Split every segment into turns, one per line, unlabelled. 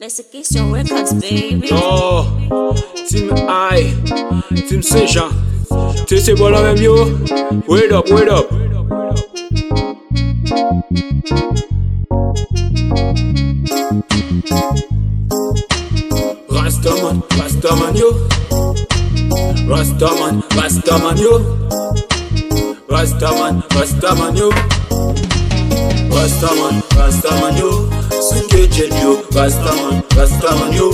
Desiccation Records, baby.
Yo, Team I, Team Sejan. Tu sais bon la même yo? Wait up, wait up. Rastaman, Rastaman yo. Rastaman, Rastaman yo. Rastaman, Rastaman yo. Rastaman, Rastaman yo. Suke jet yo. Yo.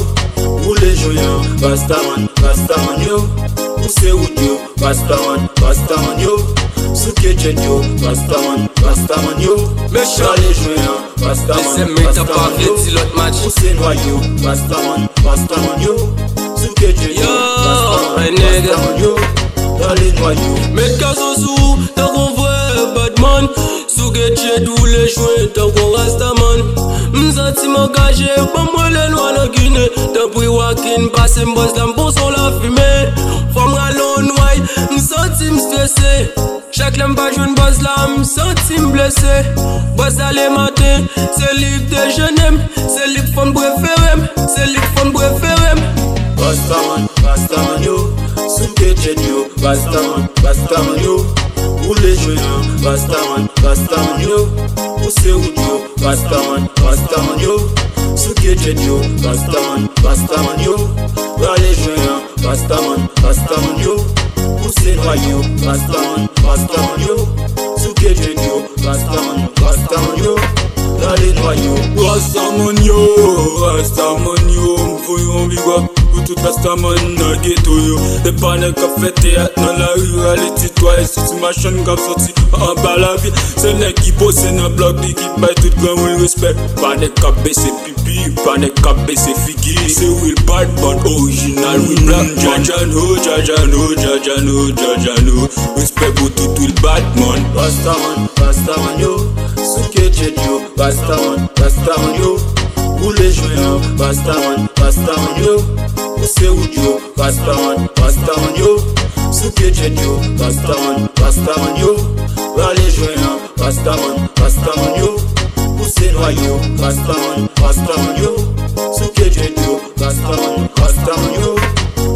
Boule joyen. Rastaman, Rastaman yo. Pousse wood yo. Rastaman, Rastaman yo. Suke jet yo. Yo. Méchant les
Laissez mettre
Rastaman
pas
yo.
vite l'autre match.
Pousse noyau. Rastaman, Rastaman yo. Suke jet yo.
Yo,
Rastaman,
my nigga.
Rastaman yo. Dans les noyaux.
ti bon mwen gaje Ban mwen lè lwa nan Gine Depri wakin basen boz dan bon son la fime Fwa mwen alon woy Msanti mstresse Chak lèm pa jwen boz la Msanti mblese Boz ale maten Se liv de jenem. Se liv fon breferem Se liv fon breferem
Bastaman, bastaman yo Sunte chen yo. Bastaman, bastaman yo. Boule joyen Rastaman, Rastaman yo. Pousse wood yo. Rastaman, Rastaman yo. Suke jet yo. Rastaman, Rastaman yo. Rale joyen Rastaman, Rastaman yo. Pousse noyau Rastaman, Rastaman yo. Suke jet yo. Rastaman, Rastaman yo. Rale noyau. Rastaman yo rasta man nan geto yo Depane kap fete at nan la yu ale titwaye Sou si machan kap soti an ba la vi Se ne ki pose nan blok di ki bay tout gwen wil respect. Pane kap bese pipi, pane kap bese figi Se wil bad ban original wil black Jajan ho, jajan ho, jajan ho, jajan ho Respect pou tout wil bad man. Rasta man, rasta man yo. Souke jet yo, rasta man, rasta man yo. Boule jwe yo, rasta man, rasta man yo. Rastaman, Rastaman yo Suke jet yo Rastaman, Rastaman yo Rale joyen Rastaman, Rastaman yo Pousse noyau Rastaman, Rastaman yo Suke jet yo Rastaman, Rastaman yo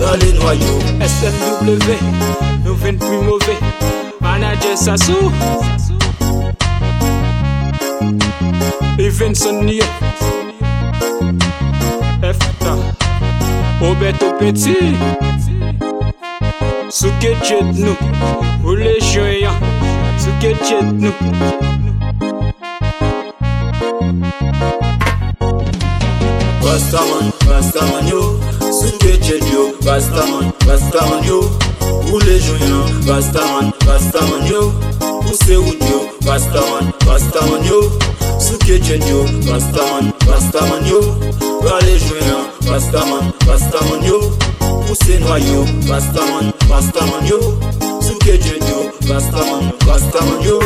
Rale noyau SMW Nou ven plus mauvais. Manager Sassou. Even Sonny Petit Souke jet nou Oule joyan Souke jet nou Rastaman, Rastaman yo. Souke jet yo? Rastaman, Rastaman yo. Joyan Rastaman, Rastaman yo. Yo. Rastaman, Rastaman yo Prale jwen an, Rastaman, Rastaman yo. Pousse noyo, Rastaman, Rastaman yo. Souke djen yo, Rastaman, Rastaman yo.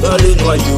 Prale noyo